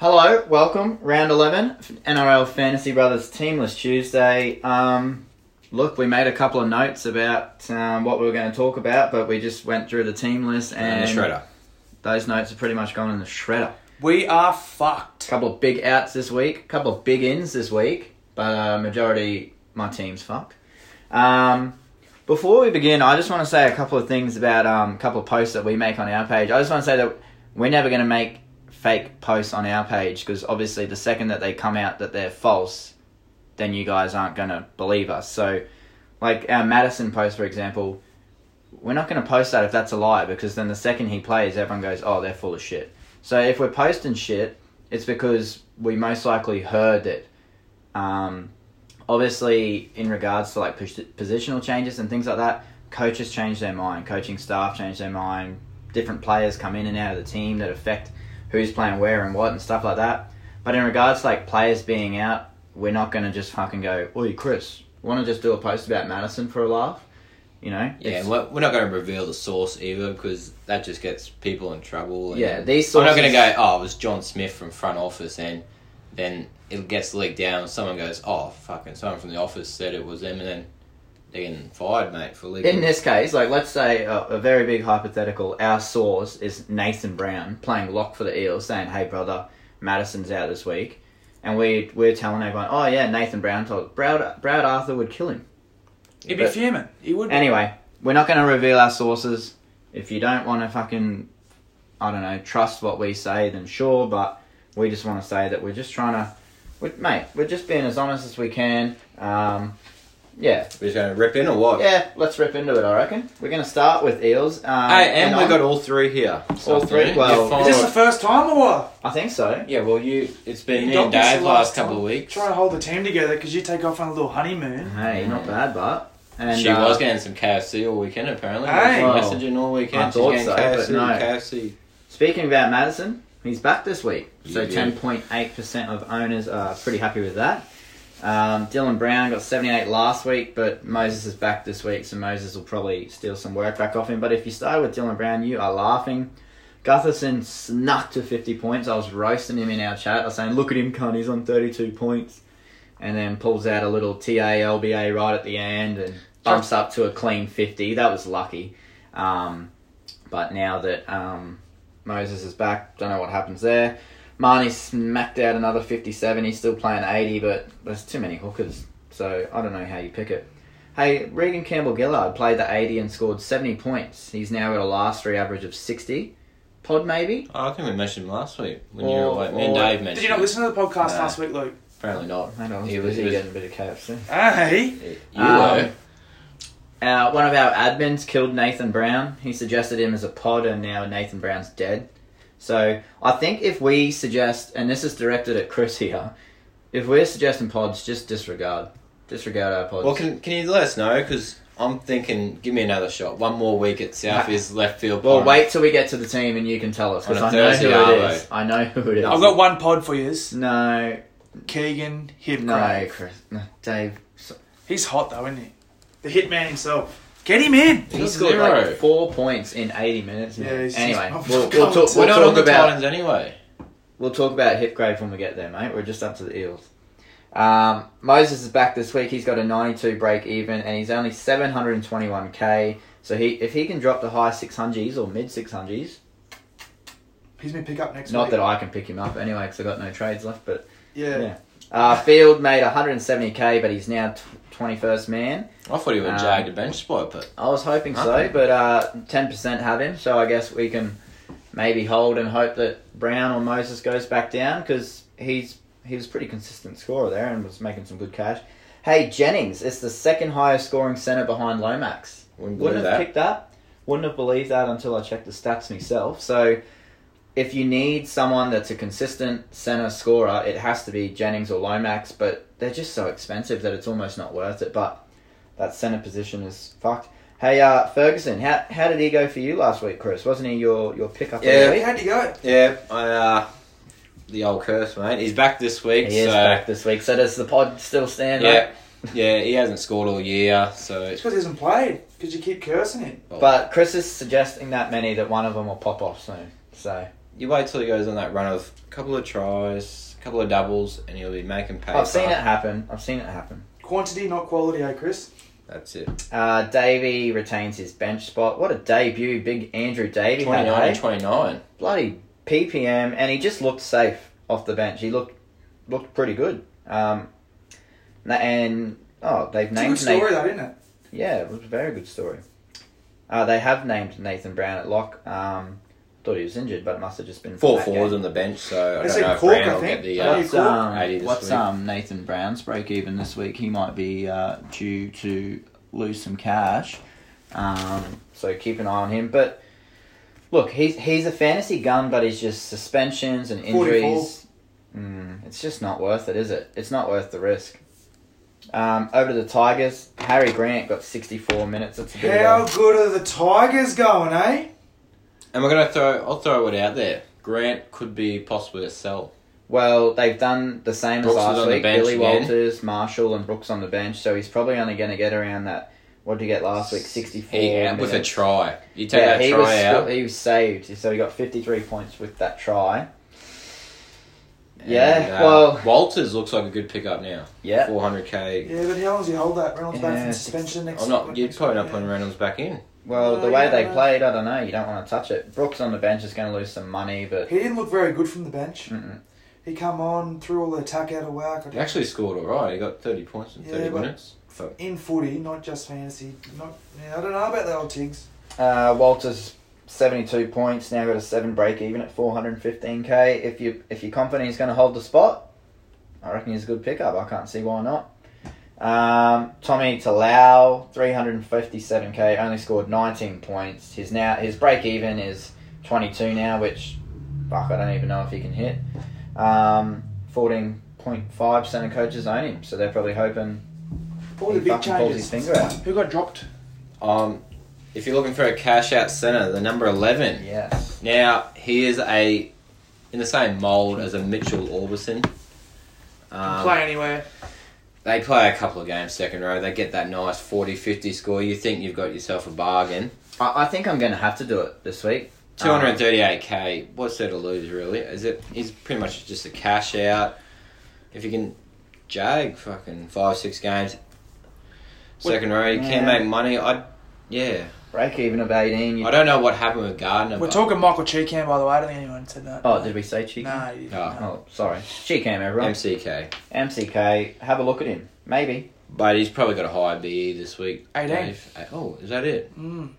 Hello, welcome, round 11, NRL Fantasy Brothers Teamless Tuesday. Um, look, we made a couple of notes about um, what we were going to talk about, but we just went through the team list And and the shredder. those notes are pretty much gone in the shredder. We are fucked. A couple of big outs this week, a couple of big ins this week, but uh, majority my team's fucked. Um, before we begin, I just want to say a couple of things about um, a couple of posts that we make on our page. I just want to say that we're never going to make fake posts on our page because obviously the second that they come out that they're false, then you guys aren't going to believe us. So, like our Madison post, for example, we're not going to post that if that's a lie because then the second he plays, everyone goes, "Oh, they're full of shit." So if we're posting shit, it's because we most likely heard it. Um, obviously, in regards to like pos- positional changes and things like that, coaches change their mind, coaching staff change their mind, different players come in and out of the team that affect who's playing where and what and stuff like that. But in regards to like players being out, we're not going to just fucking go, "Oi, Chris, want to just do a post about Madison for a laugh?" You know? Yeah, we're not going to reveal the source either because that just gets people in trouble. and yeah. These I'm not going to go, oh, it was John Smith from front office, and then it gets leaked down, and someone goes, oh, fucking someone from the office said it was them, and then getting fired, mate, for leaking. In this case, like let's say a, a very big hypothetical, our source is Nathan Brown playing lock for the Eels, saying, "Hey brother, Madison's out this week," and we we're telling everyone, "Oh yeah, Nathan Brown told Brad Brad Arthur would kill him." He'd be But- fuming. He would. be. Anyway, we're not going to reveal our sources. If you don't want to fucking, I don't know, trust what we say, then sure. But we just want to say that we're just trying to, we mate, we're just being as honest as we can. Um, yeah, We're just going to rip in or what? yeah. Let's rip into it. I reckon we're going to start with eels. Um, Hey, and, we I'm- got all three here. this All three? afternoon. Well- Is this the first time or what? I think so. yeah, well, you. It's been You me and docked us Dave the last couple of weeks. Trying to hold the team together because you take off on a little honeymoon. Hey, not bad, but and she uh, was getting some KFC all weekend, apparently. Hey. She Well, was messaging all weekend. I She's thought getting so, but KFC, no. KFC. Speaking about Madison, he's back this week, so Yeah. ten point eight percent of owners are pretty happy with that. Um, Dylan Brown got seventy eight last week, but Moses is back this week, so Moses will probably steal some work back off him. But if you start with Dylan Brown, you are laughing. Gutherson snuck to fifty points. I was roasting him in our chat. I was saying, "Look at him, cunt! He's on thirty two points," and then pulls out a little TA LBA right at the end and bumps up to a clean fifty. That was lucky. Um, but now that um, Moses is back. Don't know what happens there. Marnie smacked out another 57. He's still playing 80, but there's too many hookers. So I don't know how you pick it. Hey, Reagan Campbell Gillard played the 80 and scored 70 points. He's now got a last three average of 60. Pod maybe? Oh, I think we mentioned him last week when you were away. Me and Dave mentioned. Did you not him. listen to the podcast No. last week, Luke? Apparently not. I know, I was He was- he was- getting a bit of KFC. Hey. You Um, were. Uh, one of our admins killed Nathan Brown. He suggested him as a pod, and now Nathan Brown's dead. So I think if we suggest, and this is directed at Chris here, if we're suggesting pods, just disregard, disregard our pods. Well, can can you let us know? Because I'm thinking, give me another shot. One more week at South is left field. well, pond. wait till we get to the team, and you can tell us because On I a know Thursday, who it Arvo. is. I know who it is. I've got one pod for you. no, Keegan Hipgrave. no, Chris, no, Dave. He's hot though, isn't he? The hitman himself. Get him in. He got scored zero. like four points in eighty minutes. Yeah, he's anyway, just- we'll, we'll talk. We're We'll not on talk the about Titans anyway. We'll talk about Hipgrave when we get there, mate. We're just up to the Eels. Um, Moses is back this week. He's got a 92 break even, and he's only 721k. So he, if he can drop the high 600s or mid 600s, He's been pick up next not week. that I can pick him up anyway because I got no trades left. But Yeah. Yeah. uh, Field made 170k, but he's now t- 21st man. I thought he would Um, jag a bench spot, but I was hoping so, but uh, 10% have him. So I guess we can maybe hold and hope that Brown or Moses goes back down because he's he was a pretty consistent scorer there and was making some good cash. Hey Jennings, it's the second highest scoring center behind Lomax. wouldn't Wouldn't have that. picked that. Wouldn't have believed that until I checked the stats myself. So if you need someone that's a consistent center scorer, it has to be Jennings or Lomax, but they're just so expensive that it's almost not worth it. But that center position is fucked. Hey, uh, Ferguson, how, how did he go for you last week, Chris? Wasn't he your, your pickup Yeah. he had Hey, week? how'd you go? Yeah, I, uh, the old curse, mate. He's back this week. He is back this week. So does the pod still stand? Yeah, mate? yeah. He hasn't scored all year, so It's because he hasn't played. Because you keep cursing him. But Chris is suggesting that many that one of them will pop off soon. So you wait till he goes on that run of a couple of tries, a couple of doubles, and he'll be making paper. I've seen it happen. I've seen it happen. Quantity, not quality, eh, Chris? That's it. Uh, Davey retains his bench spot. What a debut, big Andrew Davey had. 29 hey? and 29. Bloody PPM, and he just looked safe off the bench. He looked looked pretty good. Um, and oh, they've It's a good named story, Nathan. that, isn't it? Yeah, it was a very good story. Uh, they have named Nathan Brown at lock. Um, thought he was injured, but it must have just been from Four that forwards on the bench, so I They don't said know if Cork, Brown I will think. get the. Uh, What's, Cool. um, 80 this what's week. um, Nathan Brown's break even this week? He might be uh, due to lose some cash. Um, so keep an eye on him. But look, he's he's a fantasy gun, but he's just suspensions and 44. injuries. Mm, it's just not worth it, is it? It's not worth the risk. Um, over to the Tigers, Harry Grant got 64 minutes. That's a bit How of a, good are the Tigers going, eh? And we're gonna throw. I'll throw it out there. Grant could be possibly a sell. Well, they've done the same Brooks as is last on the week. bench Billy again. Walters, Marshall, and Brooks on the bench, so he's probably only going to get around that. What did he get last week? Sixty-four. He, and with a try, you take yeah, that he try was out. he was saved, so he got fifty-three points with that try. Yeah, and, uh, well- Walters looks like a good pickup now. Yeah, Four hundred k. Yeah, but how long does he hold that? Reynolds back from suspension next I'm not. You're next probably not putting yeah. Reynolds back in. well, Oh, the way yeah, they no. played, I don't know. You don't want to touch it. Brooks on the bench is going to lose some money, but He didn't look very good from the bench. mm-mm. He come on, threw all the attack out of whack. He actually scored all right. He got thirty points in Yeah, thirty minutes. For, in footy, not just fantasy. Not, yeah, I don't know about the old Tigs. Uh, Walters seventy-two points now got a seven break even at four hundred and fifteen k. If you if you're confident he's going to hold the spot, I reckon he's a good pickup. I can't see why not. Um, Tommy Talau three hundred and fifty-seven k only scored nineteen points. His now his break even is twenty-two now, which fuck I don't even know if he can hit. Um, fourteen point five percent of coaches own him, so they're probably hoping All he the big fucking pulls his changes. finger out. Who got dropped? um, if you're looking for a cash out center, the number eleven. Yes. Now he is a in the same mold as a Mitchell Aubusson. Um, Play anywhere. They play a couple of games second row. They get that nice 40-50 score. You think you've got yourself a bargain. I, I think I'm going to have to do it this week. Two hundred thirty-eight k. What's there to lose, really? Is it? He's pretty much just a cash out. If you can jag fucking five six games, second row, you Yeah. can make money. I, yeah. Break even of 18. You, I don't know what happened with Gardner. We're but talking Michael Chee-Kam, by the way. I don't think anyone said that. oh, did we say Cheeky? Nah, you didn't. Oh. Oh, sorry. Chee-Kam, everyone. MCK, MCK, have a look at him. Maybe. but he's probably got a high BE this week. 18. Dave. Oh, is that it? Mm.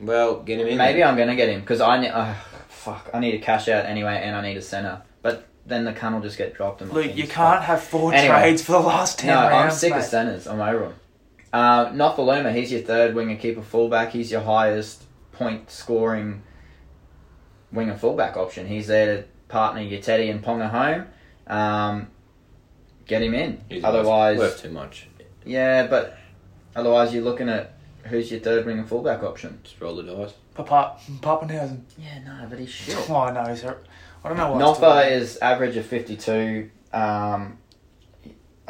Well, get him in. Maybe then. I'm going to get him because I need. Uh, fuck, I need a cash out anyway, and I need a center. But then the cunt will just get dropped. And my Luke, team's you can't have four Anyway. trades for the last ten No, rounds. I'm sick mate. of centers. I'm over him. Uh, Nofoaluma, he's your third winger keeper fullback. He's your highest point scoring winger fullback option. He's there to partner your Teddy and Ponga home. Um, get him in. He's Otherwise, worth, worth too much. yeah, but otherwise you're looking at who's your third winger fullback option. Just roll the dice. Papa, Papenhuyzen. Yeah, no, but he's shit. Oh, no, he's hurt. I don't know what. else Noffa is average of 52. Um,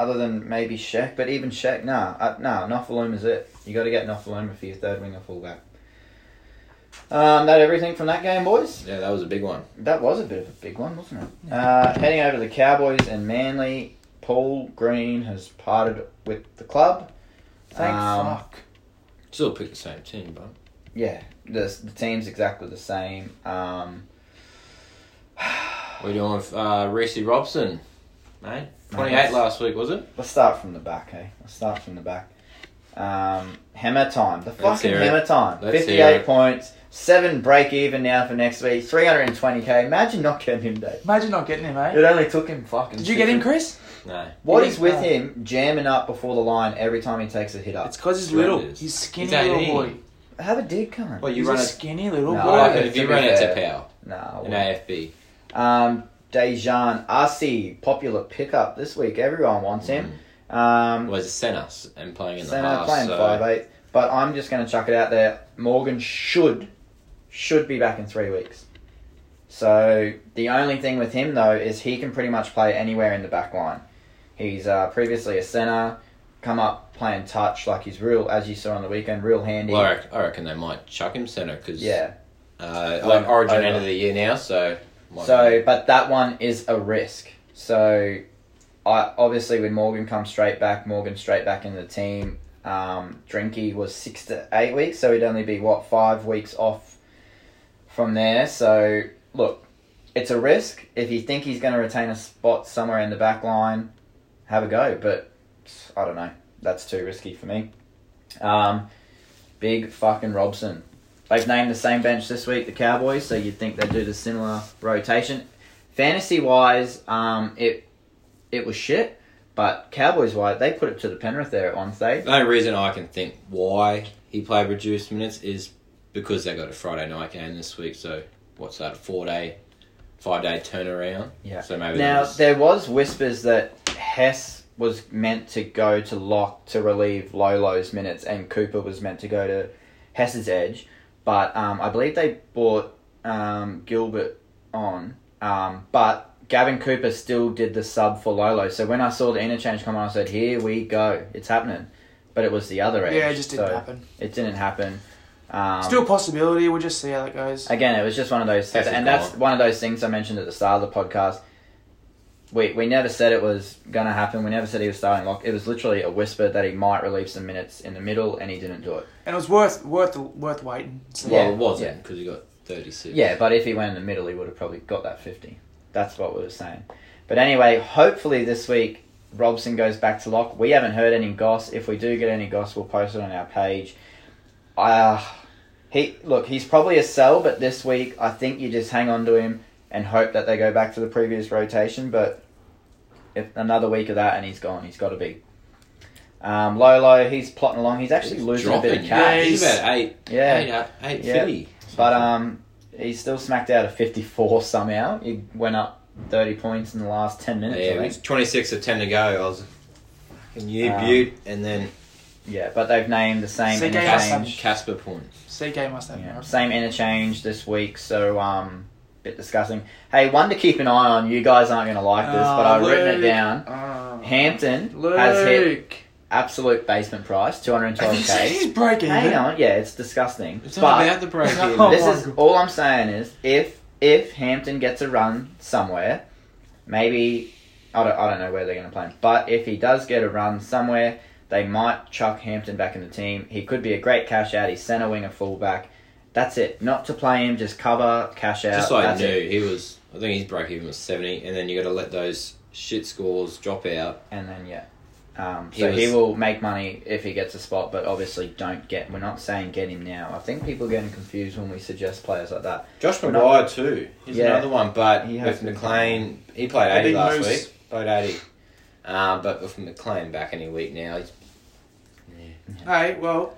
other than maybe Sheck, but even Sheck, nah, uh, nah, Nofoaluma's it. You got to get Nofoaluma for your third winger fullback. Um, that everything from that game, boys. Yeah, that was a big one. That was a bit of a big one, wasn't it? Uh, heading over to the Cowboys and Manly, Paul Green has parted with the club. Thank um, fuck. Still pick the same team, but Yeah, the the team's exactly the same. Um, what are you doing with uh, Reece Robson, mate? Twenty eight Nice. last week, was it? Let's start from the back, hey? Let's start from the back. Um, hammer time. The Let's fucking hear it. hammer time. Let's 58 it. points. Seven break even now for next week. 320k. Imagine not getting him, Dave. Imagine not getting him, eh? It only took him fucking. Did you get him, Chris? No. What is with him jamming up before the line every time he takes a hit up? It's because he's Horrendous. little. He's skinny He's little 18. boy. Have a dig, come on. Well, you He's run a a. skinny little No, boy. I I reckon reckon if you run out to fair. power Nah. in well. AFB, Um, Dejan Arce, popular pickup this week. Everyone wants him. Mm. Um, was a centre and playing in the Centre half. playing so five eight, but I'm just going to chuck it out there. Morgan should should be back in three weeks. So the only thing with him though is he can pretty much play anywhere in the back line. He's uh, previously a centre, come up playing touch like he's real, as you saw on the weekend, real handy. Well, I reckon, they might chuck him centre because yeah, uh, like Origin over. end of the year now, so Might So, be. but that one is a risk. So, I obviously when Morgan comes straight back, Morgan straight back in the team. Um, Drinky was six to eight weeks, so he'd only be what five weeks off from there. So, look, it's a risk. If you think he's going to retain a spot somewhere in the back line, have a go. But I don't know. That's too risky for me. Um, big fucking Robson. They've named the same bench this week, the Cowboys, so you'd think they'd do the similar rotation. Fantasy wise, um, it it was shit, but Cowboys wise, they put it to the Penrith there at one stage. The only reason I can think why he played reduced minutes is because they got a Friday night game this week. So what's that? A four day, five day turnaround. Yeah. So maybe Now there's- there was whispers that Hess was meant to go to lock to relieve Lolo's minutes, and Cooper was meant to go to Hess's edge, but um, I believe they bought um, Gilbert on, um, but Gavin Cooper still did the sub for Lolo. So when I saw the interchange come on, I said, "Here we go, it's happening." But it was the other edge. Yeah, it just didn't so happen. It didn't happen. Um, Still a possibility. We'll just see how that goes. Again, it was just one of those, That's a and that's one of those things I mentioned at the start of the podcast. We we never said it was gonna happen. We never said he was starting lock. It was literally a whisper that he might relieve some minutes in the middle, and he didn't do it. And it was worth worth worth waiting. So well, Yeah, it wasn't yeah. because he got thirty six. Yeah, but if he went in the middle, he would have probably got that fifty. That's what we were saying. But anyway, hopefully this week Robson goes back to lock. We haven't heard any goss. If we do get any goss, we'll post it on our page. Uh, he look, he's probably a sell, but this week I think you just hang on to him and hope that they go back to the previous rotation. But if another week of that and he's gone, he's got to be. Um, Lolo, he's plotting along. He's actually He's losing a bit of dropping. cash. Yeah, He's he's- about eight, Yeah. eight, uh, eight Yeah. fifty. But um, he still smacked out a 54 somehow. He went up 30 points in the last 10 minutes, yeah, I it think. was twenty six of ten to go. I was fucking you Um, Butte, and then Yeah, but they've named the same CK interchange. Casper points. CK must have. Yeah, same interchange this week, so um, bit disgusting. Hey, one to keep an eye on. You guys aren't going to like this, but Oh, I've written it down. Oh. Hampton Luke. has hit absolute basement price, He's 212k. He's breaking. Hang on, yeah, it's disgusting. It's but not about the break. Oh this is God. all I'm saying is if if Hampton gets a run somewhere, maybe I don't I don't know where they're going to play him, but if he does get a run somewhere, they might chuck Hampton back in the team. He could be a great cash out. He's centre wing, a fullback. That's it. Not to play him, just cover, cash out. Just like That's new, it. he was. I think his break even was seventy, and then you got to let those shit scores drop out. And then yeah. Um, He so he was- will make money if he gets a spot, but obviously don't get. We're not saying get him now. I think people are getting confused when we suggest players like that. Josh We're not- McGuire too. He's Yeah. another one, but He with has been McLean, he played eighty last moose. week. Played eighty, um, but with McLean back any week now, he's Hey, well,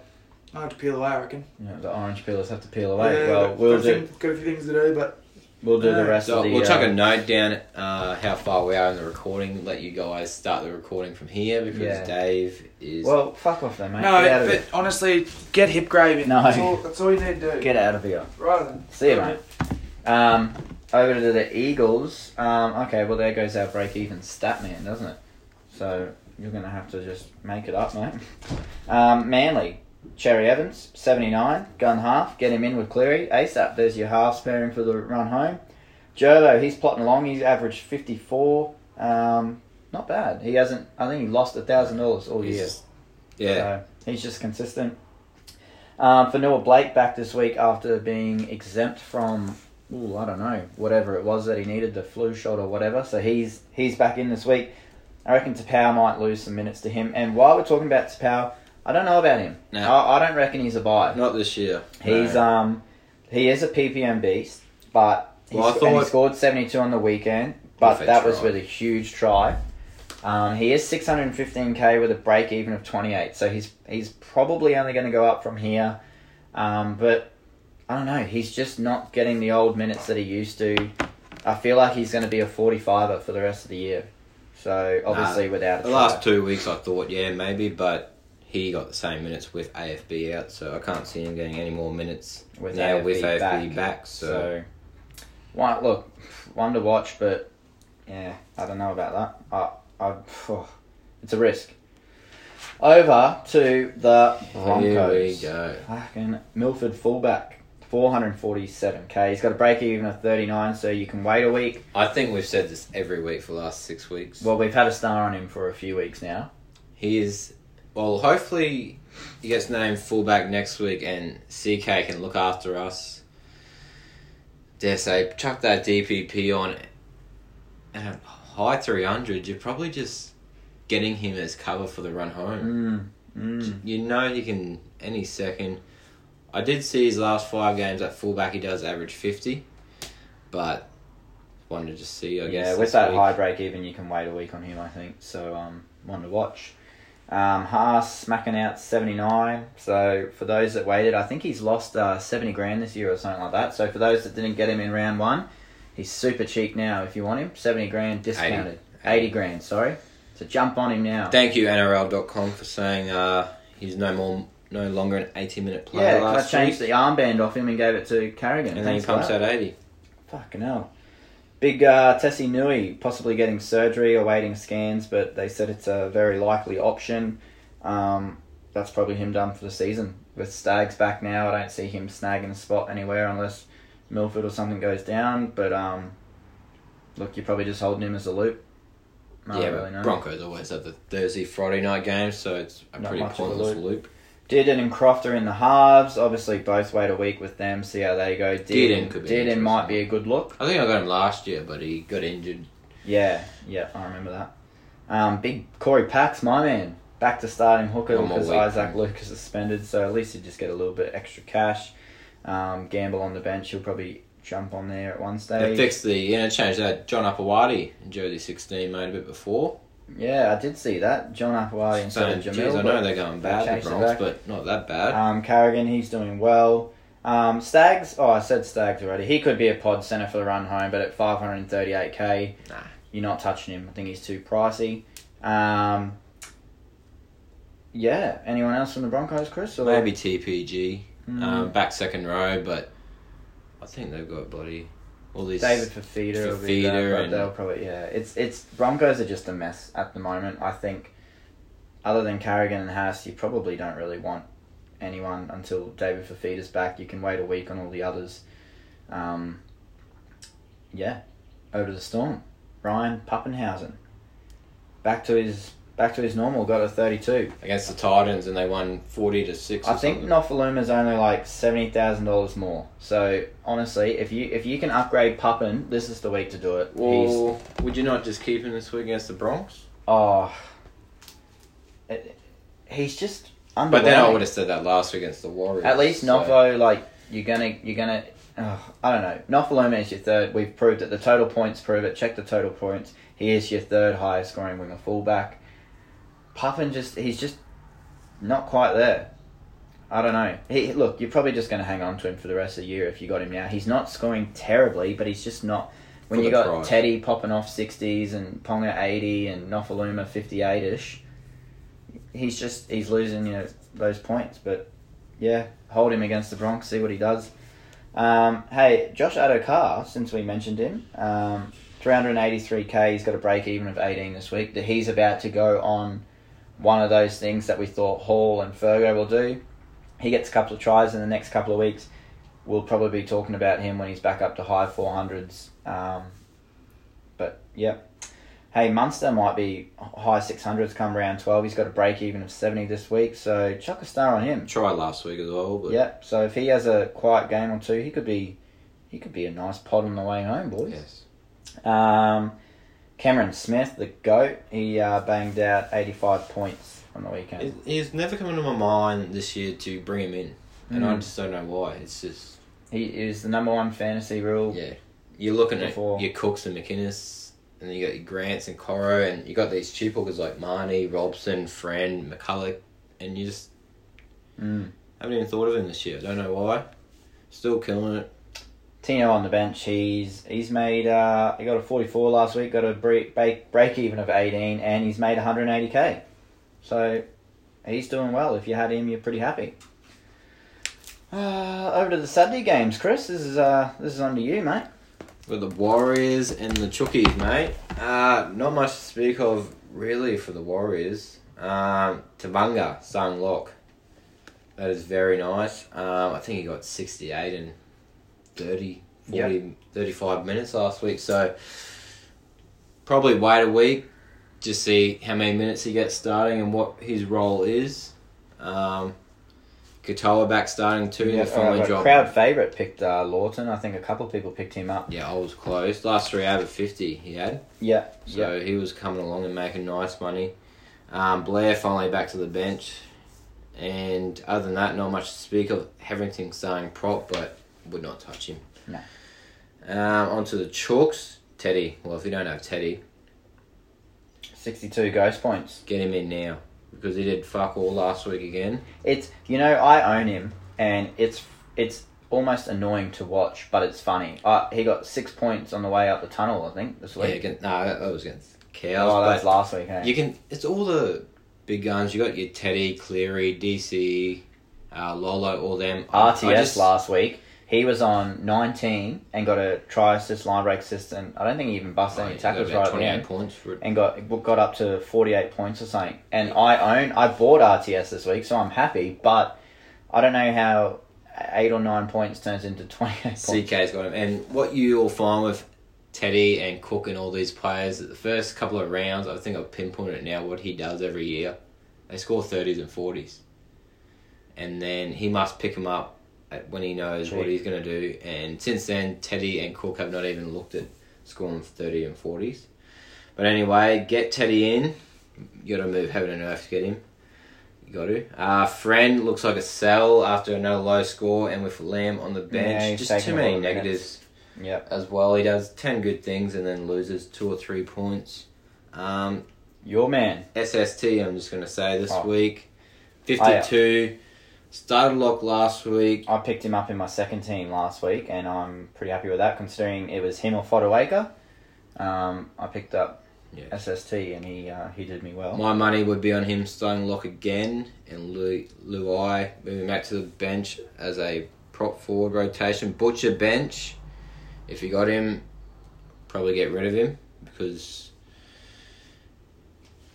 I have to peel away. I reckon. Yeah, the orange peelers have to peel away. Yeah, well, got- we'll got a do few- got a few things to do, but we'll do the rest So of the. we'll chuck uh, a note down uh, how far we are in the recording. Let you guys start the recording from here because Yeah. Dave is. Well, fuck off then, mate. no. get out But it. honestly, get hip graving. No. that's all, that's all you need to do. Get out of here. Right then. See you, mate. Um, over to the Eagles. Um, okay, well there goes our break-even stat man, doesn't it? So you're gonna have to just make it up, mate. Um, Manly. Cherry Evans, 79, gun half, get him in with Cleary, ASAP, there's your half sparing for the run home. Jervo, he's plotting along, he's averaged 54, um, not bad. He hasn't, I think he lost a thousand dollars all year. yeah, So he's just consistent. Um, Fonua-Blake back this week after being exempt from, ooh, I don't know, whatever it was that he needed, the flu shot or whatever. So he's he's back in this week. I reckon Taupau might lose some minutes to him. And while we're talking about Taupau, I don't know about him. No. I, I don't reckon he's a buy. not this year. He's No. um he is a PPM beast, but he, Well, sc- he scored seventy two on the weekend. But that was with a huge try. Um, he is six hundred and fifteen k with a break even of twenty eight, so he's he's probably only going to go up from here. Um, but I don't know, he's just not getting the old minutes that he used to. I feel like he's going to be a forty fiver for the rest of the year. So obviously without a The try. last two weeks, I thought, yeah, maybe, but he got the same minutes with AFB out, so I can't see him getting any more minutes with now AFB with AFB back. back. so. So, one look, one to watch, but yeah, I don't know about that. I, I, phew, it's a risk. Over to the Broncos. here we go. Fucking Milford fullback, 447k. He's got a break even of 39, so you can wait a week. I think we've said this every week for the last six weeks. Well, we've had a star on him for a few weeks now. He is. Well, hopefully he gets named fullback next week, and CK can look after us. Dare say, chuck that DPP on, and at high three hundred, you're probably just getting him as cover for the run home. Mm, mm. You know he can any second. I did see his last five games at fullback. He does average fifty, but wanted to just see. I guess Yeah, with that week. high break even, you can wait a week on him, I think. So, um, one to watch. Um, Haas smacking out 79. So, for those that waited, I think he's lost uh, 70 grand this year or something like that. So, for those that didn't get him in round one, he's super cheap now if you want him. 70 grand discounted. 80, grand, sorry. So, jump on him now. Thank you NRL.com for saying uh, he's no more, no longer an eighty-minute player yeah, I changed week, the armband off him and gave it to Carrigan. and then he Thanks pumps out eighty. Fucking hell. Big uh, Tesi Niu possibly getting surgery, awaiting scans, but they said it's a very likely option. Um, that's probably him done for the season. With Stags back now, I don't see him snagging a spot anywhere unless Milford or something goes down. But um, look, you're probably just holding him as a loop. Yeah, really. Broncos always have the Thursday, Friday night games, so it's a Not pretty pointless loop. loop. Dearden and Croft are in the halves. Obviously, both wait a week with them, see how they go. Dearden Dearden, could be Dearden might be a good look. I think I got him last year, but he got injured. Yeah, yeah, I remember that. Um, big Cory Paix, my man, back to starting hooker because. Isaac Luke is suspended, so at least you just get a little bit extra cash. Um, Gamble on the bench, he'll probably jump on there at one They stage. fixed the interchange. They had John Upawati in jersey sixteen made a bit before. Yeah, I did see that. John Apawati instead of geez, I know they're going bad, the Bronx, but not that bad. Um, Carrigan, he's doing well. Um, Stags, oh, I said Stags already. He could be a pod center for the run home, but at 538k, Nah. you're not touching him. I think he's too pricey. Um, yeah, anyone else from the Broncos, Chris? Or- Maybe TPG. Mm. Um, back second row, but I think they've got bloody all these. David Fifita will be Fifita there, but and- they'll probably yeah. It's it's Broncos are just a mess at the moment. I think, other than Carrigan and Haas, you probably don't really want anyone until David Fifita's back. You can wait a week on all the others. Um, yeah, over to the Storm. Ryan Papenhuyzen, back to his back to his normal. Got a thirty-two. against the Titans, and they won forty to six. I or think. Nofoaluma's only like seventy thousand dollars more. So honestly, if you if you can upgrade Puppin, this is the week to do it. He's would you not just keep him this week against the Bronx? Oh, it, he's just. But then I would have said that last week against the Warriors. At least so- like you're gonna, you're gonna. Oh, I don't know. Nofoaluma is your third. We've proved it. The total points prove it. Check the total points. He is your third highest scoring winger fullback. Puffin just, he's just not quite there. I don't know. He look, you're probably just going to hang on to him for the rest of the year if you got him now. He's not scoring terribly, but he's just not. When For you got price. Teddy popping off sixties and Ponga eighty and Nofoaluma fifty eight ish, he's just he's losing you know those points. But yeah, hold him against the Bronx, see what he does. Um, hey, Josh Addo-Carr, since we mentioned him, um, 383k. He's got a break even of 18 this week. He's about to go on one of those things that we thought Hall and Fergo will do. He gets a couple of tries in the next couple of weeks. We'll probably be talking about him when he's back up to high 400s. Um, but yep. Hey, Munster might be high 600s come round 12. He's got a break even of 70 this week, so chuck a star on him. Tried last week as well, but Yep. So if he has a quiet game or two, he could be he could be a nice pod on the way home, boys. yes. Um, Cameron Smith, the goat, he uh, banged out 85 points on the weekend. It, he's never come into my mind this year to bring him in, and I Mm. just don't know why. It's just He is the number one fantasy rule. yeah, you're looking Before- at your Cooks and McInnes, and then you got your Grants and Coro, and you got these cheap hookers like Marnie, Robson, Friend, McCulloch, and you just Mm. haven't even thought of him this year. I don't know why. Still killing it. Tino on the bench, he's he's made uh, he got a 44 last week, got a break, break, even of 18, and he's made 180k. So he's doing well. If you had him, you're pretty happy. Uh, over to the Saturday games, Chris. This is uh this is on to you, mate. With the Warriors and the Chookies, mate. Uh, not much to speak of really for the Warriors. Um, Tabunga, Sung Lock. That is very nice. Um, I think he got 68 and 30, 40, 35 minutes last week. So probably wait a week, just see how many minutes he gets starting and what his role is. Um, Katoa back starting too. Yeah, finally uh, dropped. crowd favourite picked uh, Lawton. I think a couple of people picked him up. Yeah, I was close. Last three out of 50 he had. Yeah, So he was coming along and making nice money. Um, Blair finally back to the bench. And other than that, not much to speak of. Hetherington starting prop, but would not touch him. No. Um, onto the Chalks. Teddy. Well, if you don't have Teddy, 62 ghost points. get him in now. Because he did fuck all last week again. It's you know I own him, and it's it's almost annoying to watch, but it's funny. Uh, he got six points on the way up the tunnel, I think this Yeah, week. against, no, that that was against Cows. oh, that's but last week. Hey? you can. It's all the big guns. You got your Teddy, Cleary, DC, uh, Lolo, all them. I RTS just- last week. He was on 19 and got a try assist, line break assist, and I don't think he even busted Oh, any tackles right at the 28 end. points for it. and got got up to 48 points or something. And I own, I bought RTS this week, so I'm happy, but I don't know how eight or nine points turns into 28 points. CK's got him. And what you'll find with Teddy and Cook and all these players, the first couple of rounds, I think I've pinpointed it now, what he does every year. They score 30s and 40s. And then he must pick them up when he knows what he's going to do. And since then, Teddy and Cook have not even looked at scoring 30 and 40s. But anyway, get Teddy in. You got to move heaven and earth to get him. You got to. Uh, Friend looks like a sell after another low score, and with Lamb on the bench, Yeah, just too many lot of minutes. negatives Yep. as well. He does 10 good things and then loses two or three points. Um, Your man. SST, I'm just going to say this Oh. week 52. Started lock last week. I picked him up in my second team last week, and I'm pretty happy with that, considering it was him or Fodawaker. Um, I picked up Yeah. SST, and he uh, he did me well. My money would be on him starting lock again and Lu- Luai moving back to the bench as a prop forward rotation. Butcher bench. If you got him, probably get rid of him because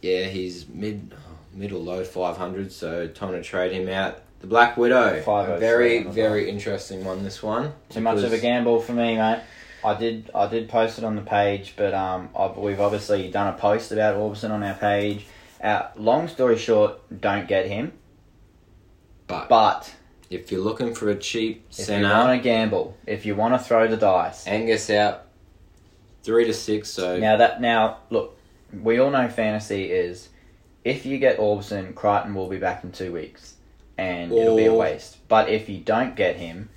yeah, he's mid mid or low five hundred, so time to trade him out. The Black Widow, 507 a very very interesting one. This one Too much of a gamble for me, mate. I did I did post it on the page, but um, I've, we've obviously done a post about Aubusson on our page. Uh, long story short, don't get him. But, But if you're looking for a cheap if you want to gamble, if you want to throw the dice, Angus out three to six. So now that now look, we all know fantasy is if you get Aubusson, Crichton will be back in two weeks, and it'll be a Or- waste. But if you don't get him,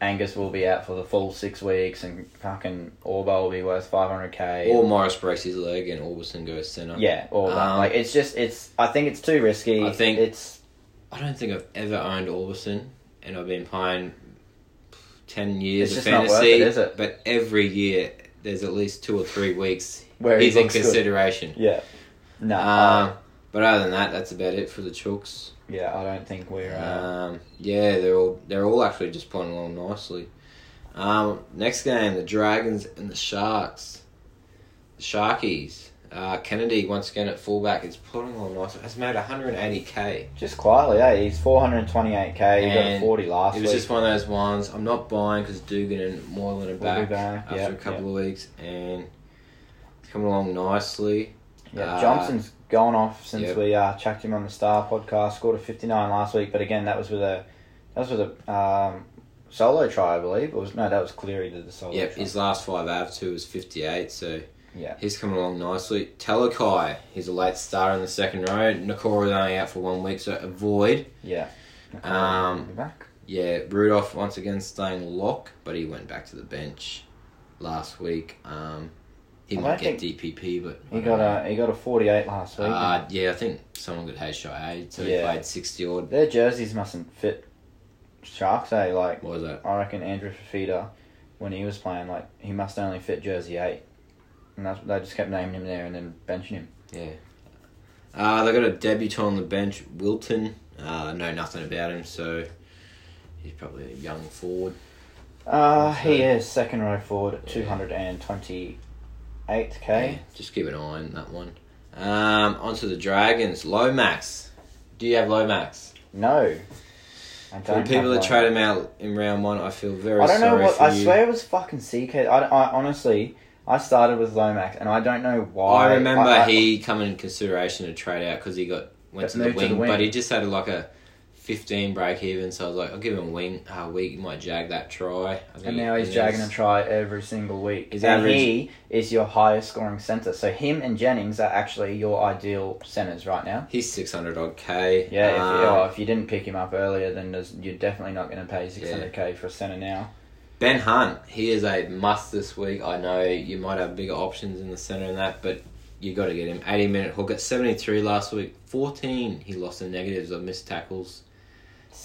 Angus will be out for the full six weeks, and fucking Orbo will be worth five hundred k. Or Morris breaks his leg and Aubusson goes centre. Yeah, all that. Um, like it's just it's. I think it's too risky. I think- it's I don't think I've ever owned Aubusson, and I've been playing ten years It's of just not worth fantasy. it, is it? But every year, there's at least two or three weeks where he he's in looks good. consideration. Yeah. No. Um, but other than that, that's about it for the Chooks. yeah, I don't think we're. Uh, Um, yeah, they're all they're all actually just playing along nicely. Um, next game, the Dragons and the Sharks. The Sharkies. Uh, Kennedy once again at fullback is putting along nice. Has made 180k. just quietly, eh? He's 428k. He got a 40 last It was week. just one of those ones. I'm not buying because Dugan and Moylan are back, back, after yeah, a couple of weeks, and it's coming along nicely. Yeah, Uh, Johnson's gone off since yep. we uh, chucked him on the Star podcast. Scored a 59 last week, but again, that was with a that was with a um, solo try, I believe. It was no, that was Cleary did the solo. Yep, try. his last five av two was 58, so Yeah. he's coming along nicely. Talakai, he's a late starter in the second row. Nikora only out for one week, so avoid. yeah. Um, back. Yeah, Rudolph once again staying lock, but he went back to the bench last week. Um, he I might get DPP, but He got know. a he got a 48 last week. Uh, yeah, I think someone got HIA, so he played 60 odd. Their jerseys mustn't fit Sharks, eh? Like What was that? I reckon Andrew Fifita, when he was playing, like he must only fit jersey eight, and that's they just kept naming him there and then benching him. Yeah. Uh, they got a debutant on the bench, Wilton. Uh, I know nothing about him, so he's probably a young forward. Uh, he is second row forward Yeah. two hundred and twenty eight Yeah, k. just keep an eye on that one. Um, onto the Dragons. Lomax. Do you have Lomax? No, I For the people that trade him out in round one, I feel very I don't know what. I you. swear it was fucking CK. I, I honestly, I started with Lomax, and I don't know why. I remember I- he coming in consideration to trade out because he got went to the, moved to wing, the wing. but he just had like a fifteen break even. So I was like, I'll give him a wing a week. He might jag that try. And now he's and jagging a try every single week. His and average- he is your highest scoring centre. So him and Jennings are actually your ideal centres right now. He's six hundred odd k. Yeah, if, you, Um, oh, if you didn't pick him up earlier, then there's, you're definitely not going to pay 600k for a centre now. Ben Hunt, he is a must this week. I know you might have bigger options in the centre and that, but you got to get him. 80 minute hook at 73 last week. 14 he lost the negatives of missed tackles.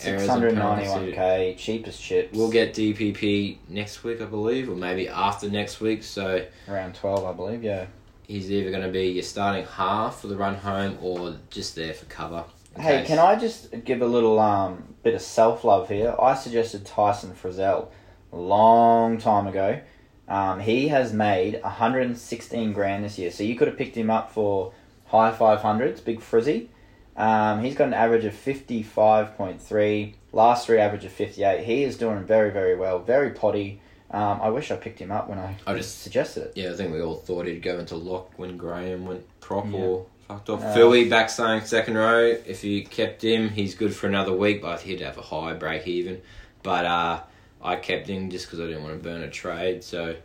Errors and 691k, cheap as chips. We'll get DPP next week, I believe, or maybe after next week. So around 12, I believe. Yeah. he's either going to be your starting half for the run home or just there for cover. Hey, case. can I just give a little um, bit of self love here? I suggested Tyson Frizell a long time ago. Um, he has made 116 grand this year, so you could have picked him up for high 500s, big frizzy. Um, he's got an average of 55.3, last three average of 58. He is doing very, very well, very potty. Um, I wish I picked him up when I, I just- suggested it. Yeah, I think we all thought he'd go into lock when Graham went prop Yeah. or fucked off. Uh, Philly back saying second row. If you kept him, he's good for another week, but he'd have a high break even. But uh, I kept him just because I didn't want to burn a trade, so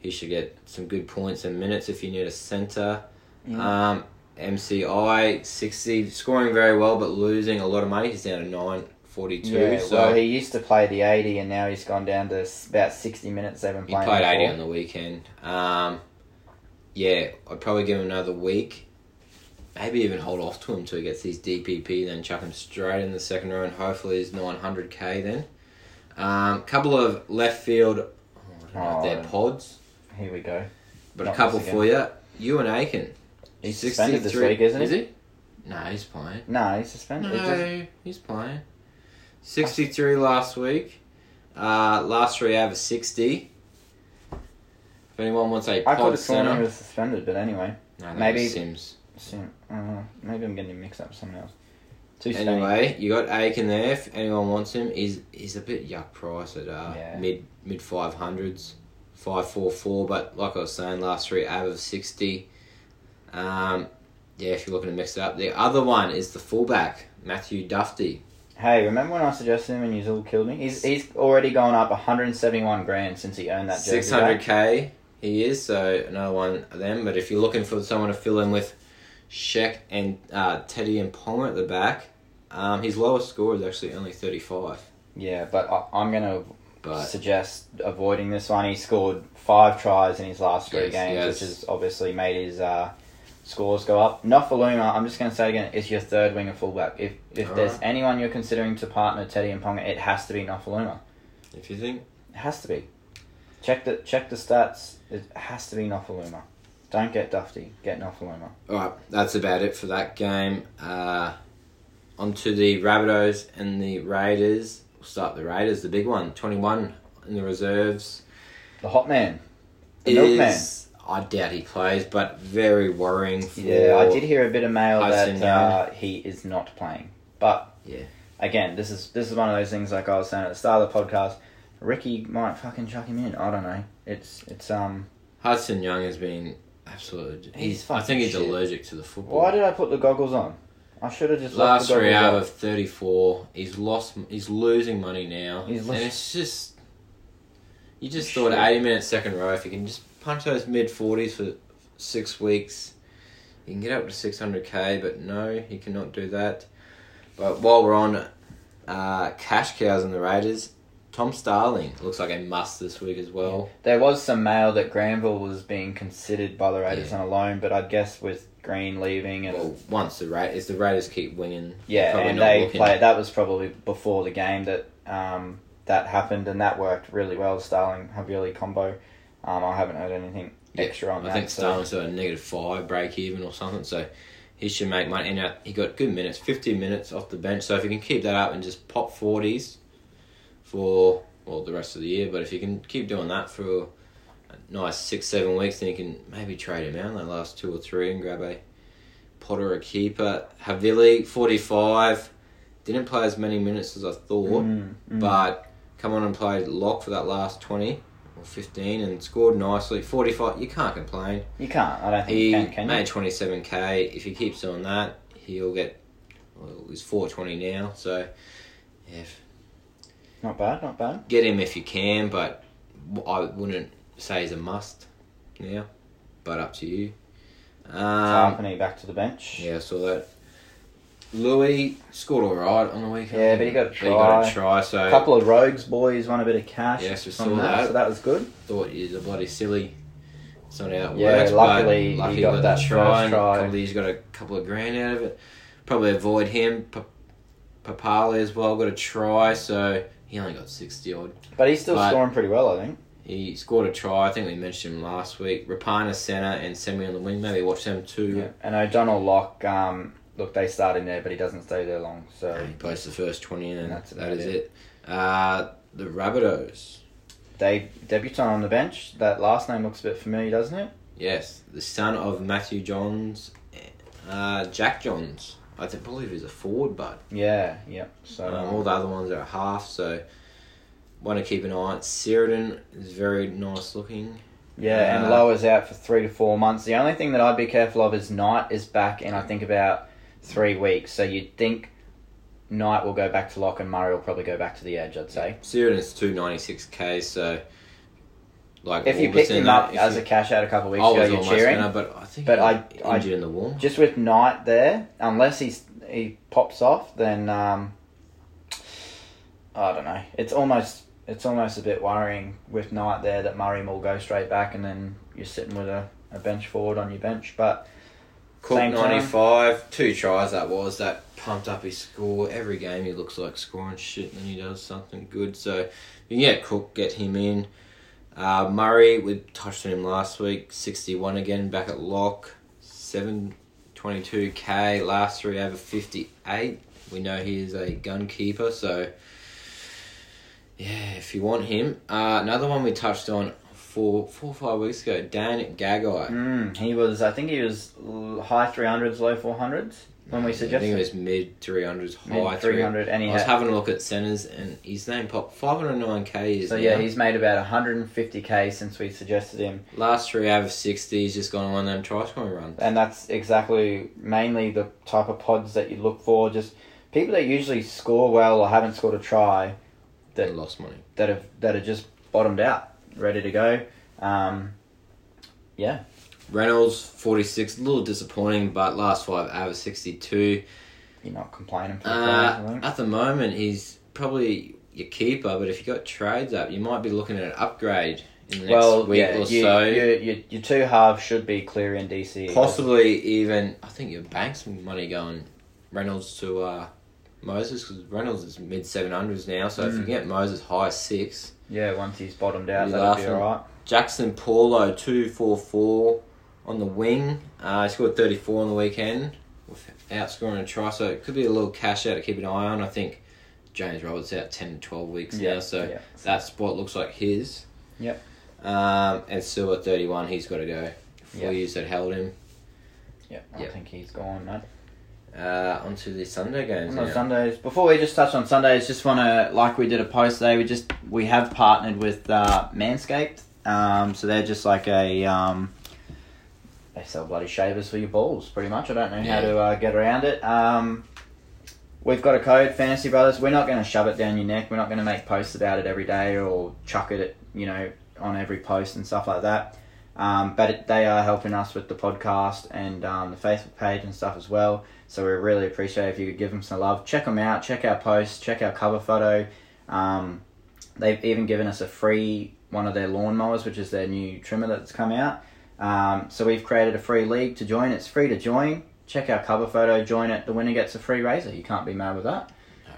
he should get some good points and minutes if you need a centre. Yeah. Um, MCI 60, scoring very well but losing a lot of money. He's down to 942. Yeah, so well, he used to play the 80 and now he's gone down to about 60 minutes. They've been He played him 80 on the weekend. Um, yeah, I'd probably give him another week. Maybe even hold off to him till he gets his DPP, then chuck him straight in the second row and hopefully his 900k then. Um, couple of left field, oh, I don't know if they're Oh. pods, Here we go. but Not a couple for you. Euan Aitken. He's suspended this week, isn't Is he? he? No, he's playing. No, he's suspended. It doesn't- No, he's playing. 63 last week. Uh, last three out of 60. If anyone wants a I could pod have sworn he center. was suspended, but anyway. No, maybe- Sims. Sim- uh, maybe I'm getting him mixed up with someone else. Too spenny. Anyway, you got Aitken there. If anyone wants him, he's he's a bit yuck price at uh, Yeah. mid mid five hundreds, five four four. But like I was saying, last three out of sixty. Um, yeah, if you're looking to mix it up, the other one is the fullback Matthew Dufty. Hey, remember when I suggested him and you all killed me? He's he's already gone up 171 grand since he earned that jersey. Six hundred k he is, so another one of them. But if you're looking for someone to fill in with Sheck and uh, Teddy and Ponga at the back, um, his lowest score is actually only thirty five. Yeah, but I, I'm going to But suggest avoiding this one. He scored five tries in his last three Yes, games, yes. which has obviously made his uh, scores go up. Nofoaluma, I'm just going to say it again, is your third winger fullback. If if there's Alright. anyone you're considering to partner Teddy and Ponga, it has to be Nofoaluma. if you think It has to be. Check the check the stats. It has to be Nofoaluma. Don't get Dufty. Get Nofoaluma. Alright, that's about it for that game. Uh, on to the Rabbitohs and the Raiders. We'll start the Raiders, the big one. 21 in the reserves. The hot man. The milkman. I doubt he plays, but very worrying for... Yeah, I did hear a bit of mail Hudson that uh, he is not playing. But Yeah. again, this is this is one of those things like I was saying at the start of the podcast. Ricky might fucking chuck him in. I don't know. It's it's um. Hudson Young has been absolutely... He's He's, I think he's shit. allergic to the football. Why did I put the goggles on? I should have just Last left the three out of 34. He's lost... He's losing money now. He's and it's just... You just thought 80 minutes second row. If you can just punch those mid 40s for six weeks, you can get up to 600k, but no, he cannot do that. But while we're on uh, cash cows and the Raiders, Tom Starling looks like a must this week as well. There was some mail that Granville was being considered by the Raiders Yeah. on a loan, but I guess with Green leaving and Well, once the Ra- if the Raiders keep winning, yeah, and they looking- played. That was probably before the game that um, that happened, and that worked really well. Starling Havili combo. Um, I haven't heard anything Yeah, extra on I that. think so- Starling's a negative five break even or something, so he should make money. And uh, he got good minutes, 15 minutes off the bench. So if you can keep that up and just pop 40s for well the rest of the year, but if you can keep doing that for a nice six, seven weeks, then you can maybe trade him out in the last two or three and grab a Potter or a keeper. Havili, 45. Didn't play as many minutes as I thought, Mm, mm. but come on and played lock for that last 20 or 15 and scored nicely. 45, you can't complain. you can't. I don't think He you can. Can you? made 27k. If he keeps doing that, he'll get. Well, he's 420 now, so yeah, Not bad. Not bad. get him if you can, but I wouldn't say he's a must now. But up to you. Um, Tapine back to the bench. yeah, I saw that. Louis scored all right on the weekend. Yeah, but he got a He got try. a try, so A couple of Rogues boys won a bit of cash. Yes, we saw that. So that was good. thought he's a bloody silly. It's not how it Yeah, works. luckily lucky he got that the first try. try. Probably he's got a couple of grand out of it. Probably avoid him. P- Papali as well got a try, so he only got sixty odd. But he's still But- scoring pretty well, I think. He scored a try. I think we mentioned him last week. Rapana centre and Semi on the wing. Maybe watch them too. Yeah. And O'Donnell Lock, um, look, they start him there, but he doesn't stay there long. So He plays the first twenty, and That's that is it. it. Uh, the Rabbitohs. they debutant on the bench. That last name looks a bit familiar, doesn't it? Yes, the son of Matthew Johns, uh, Jack Johns. I believe he's a forward, but Yeah, yeah. So um, all the other ones are half. So want to keep an eye on. Sheridan is very nice looking. Yeah, and Uh, Lower's out for three to four months. The only thing that I'd be careful of is Knight is back in I think about three weeks. So you'd think Knight will go back to lock and Murray will probably go back to the edge. I'd say Sheridan's two ninety six k. So like if you picked him up as you- a cash out a couple of weeks I ago, you're cheering. gonna, but I think But I- I- in the warm. Just with Knight there, unless he's he pops off, then um, I don't know. It's almost it's almost a bit worrying with Knight there that Murray will go straight back and then you're sitting with a, a bench forward on your bench. But Cook Same time. 95, two tries that was. That pumped up his score. Every game he looks like scoring shit and then he does something good. So yeah, Cook, get him in. Uh, Murray, we touched on him last week. 61 again, back at lock. 722k, last three over 58. We know he is a gun keeper, so yeah, if you want him. Uh, another one we touched on four, four or five weeks ago, Dane Gagai. mm, he was I think he was high three hundreds, low four hundreds when we suggested. I think it was mid 300s, high mid three hundred, and I he was had, having a look at centres and his name popped 509k is so now. yeah he's made about 150k since we suggested him. last three out of 60 he's just gone on one of them try scoring runs. and that's exactly mainly the type of pods that you look for. Just people that usually score well or haven't scored a try That lost money. that have that are just bottomed out, ready to go. Um, yeah, Reynolds 46, a little disappointing, but last five out of 62. you're not complaining for the tries, I Uh, at the moment he's probably your keeper, but if you got trades up, you might be looking at an upgrade in the next Well, week yeah, or you, so. you, you, your two halves should be clear in DC. Possibly even, I think your bank's money going Reynolds to uh, Moses because Reynolds is mid 700s now. So if you Mm. get Moses high six, Yeah, once he's bottomed out, that'll be laughing? alright. Jaxson Paulo 244 on the wing. Uh, he scored 34 on the weekend without scoring a try. So it could be a little cash out to keep an eye on. I think James Roberts out 10 to 12 weeks Yeah, now. So yeah. that spot looks like his. Yep. Um, and still at 31, he's got to go. Four Yeah. years that held him. Yeah, I think he's gone, mate. Uh, onto the Sunday games. On. Sundays. Before we just touch on Sundays, just want to like we did a post today. We just we have partnered with uh, Manscaped, um, so they're just like a um, they sell bloody shavers for your balls, pretty much. I don't know how to uh, get around it. Um, we've got a code, Fantasy Brothers. We're not going to shove it down your neck. We're not going to make posts about it every day or chuck it, you know, on every post and stuff like that. Um, but it, they are helping us with the podcast and um, the Facebook page and stuff as well. So we really appreciate if you could give them some love. Check them out. Check our posts. Check our cover photo. Um, they've even given us a free one of their lawnmowers, which is their new trimmer that's come out. Um, so we've created a free league to join. It's free to join. Check our cover photo. Join it. The winner gets a free razor. You can't be mad with that.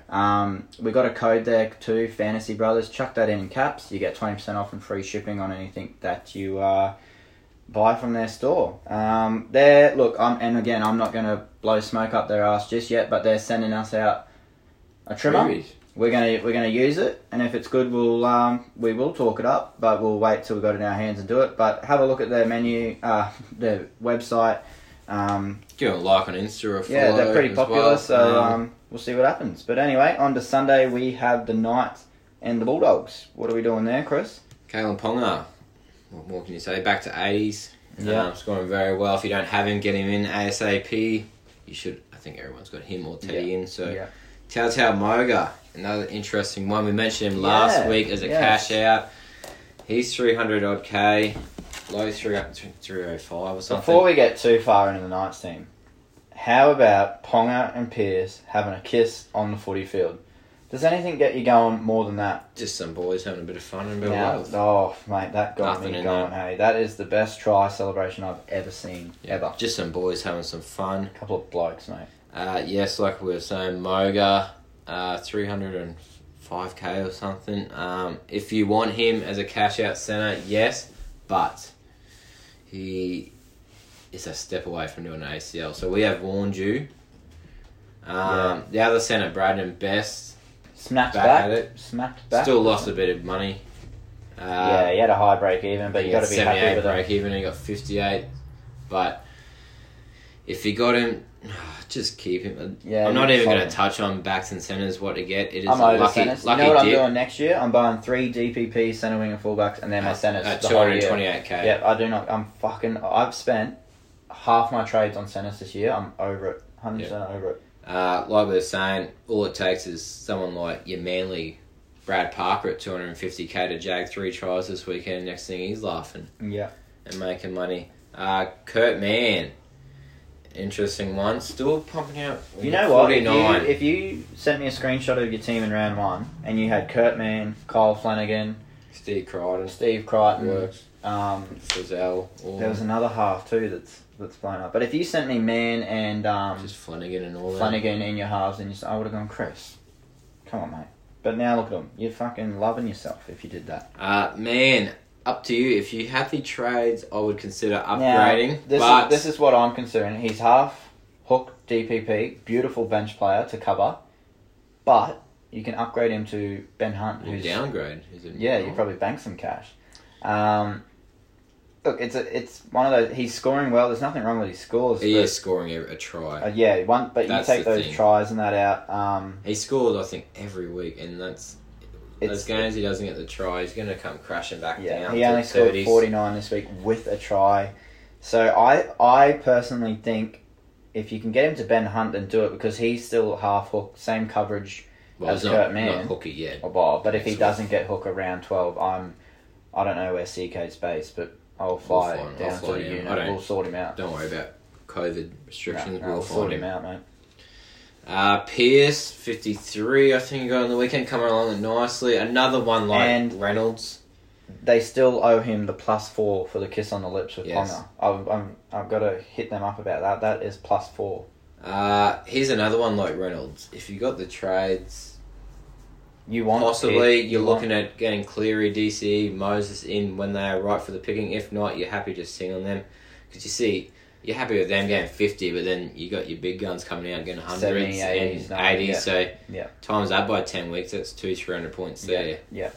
Um, we got a code there too, Fantasy Brothers. Chuck that in caps. You get twenty percent off and free shipping on anything that you uh, buy from their store. Um, they're look, I'm, and again, I'm not going to blow smoke up their ass just yet, but they're sending us out a trimmer. Freebies. We're gonna we're gonna use it, and if it's good, we'll um, we will talk it up. But we'll wait till we have got it in our hands and do it. But have a look at their menu, uh, their website. Um, Give them a like on Insta or follow. yeah, they're pretty popular, well. so Um, um, we'll see what happens. But anyway, on to Sunday, we have the Knights and the Bulldogs. What are we doing there, Chris? Kalyn Ponga. What more can you say? Back to 80s. Yeah. Um, scoring very well. If you don't have him, get him in ASAP. You should. I think everyone's got him or Teddy in. So yeah. Tautau Moga, another interesting one. We mentioned him last Yeah, week as a yes. cash out. He's 300 odd K, low 3, 305 or something. Before we get too far into the Knights team, how about Ponga and Pearce having a kiss on the footy field? Does anything get you going more than that? Just some boys having a bit of fun and a bit Now, of love. oh, mate, that got Nothing me in going. Hey, that is the best try celebration I've ever seen, ever. Just some boys having some fun. A couple of blokes, mate. Uh, yes, like we were saying, Moga, uh, 305k or something. Um, if you want him as a cash out centre, yes, but he is a step away from doing an ACL. So we have warned you. Um, The other centre, Bradman Best, Snapped Back back, at it. snapped back. still lost a bit of money. Uh, yeah, he had a high break even, but you got to be happy 78 with it. break even. He got 58. But if you got him, just keep him. Yeah, I'm not even going to touch on backs and centres what to get. It is I'm a lucky, centres. You lucky know what I'm doing next year? I'm buying three DPP centre wing and fullbacks, and then my centres at the 228k. Yeah, I do not. I'm fucking. I've spent half my trades on centres this year. I'm over it. Hundred percent over it. Uh, like we were saying, all it takes is someone like your Manly Brad Parker at 250k to jag three tries this weekend. Next thing he's laughing Yeah. and making money. Uh, Kurt Mann, interesting one. Still pumping out. You know what? If you, if you sent me a screenshot of your team in round one, and you had Kurt Mann, Kyle Flanagan, Steve Crichton Steve Crichton, works. Um, Frizell. There was another half too that's that's blown up. But if you sent me Mann and um, just Flanagan and all that. Flanagan in your halves, and you, I would have gone Chris. Come on, mate. But now look at them. You're fucking loving yourself if you did that. Uh, man, up to you. If you had the trades, I would consider Now, upgrading. this but is this is what I'm considering. He's half hook DPP, beautiful bench player to cover, but you can upgrade him to Ben Hunt, who's downgrade. Yeah, you probably bank some cash. Um, look, it's a, it's one of those. He's scoring well. There's nothing wrong with his scores. He but- is scoring a, a try. uh, yeah, one. But That's you take those thing. tries and that out. Um, He scores, I think, every week, and that's those games he doesn't get the try. He's going to come crashing back yeah. down. He to only scored 30s. 49 this week with a try. So I I personally think if you can get him to Ben Hunt, then do it because he's still half hook, same coverage Well, as Kurt not, Mann. not hooky yet. or Bob. But if he doesn't get hook around 12, I'm I don't know where CK's based, but I'll fly We'll down I'll to the unit. We'll sort him out. Don't worry about COVID restrictions. no, we'll we'll find sort him. him out, mate. Uh, Pearce, 53, I think, got on the weekend, coming along nicely. Another one like And- Reynolds. They still owe him the plus four for the kiss on the lips with Yes. Ponga. I've, I'm, I've got to hit them up about that. That is plus four. Uh, here's another one like Reynolds. If you got the trades, You want possibly you're you want- looking at getting Cleary, DC, Moses in when they are right for the picking. If not, you're happy just sing on them. Because you see, you're happy with them getting 50, but then you got your big guns coming out getting 100s 70s, and 80s, 80s. yeah. So Yeah. times that by 10 weeks, that's two, 300 points there. Yeah.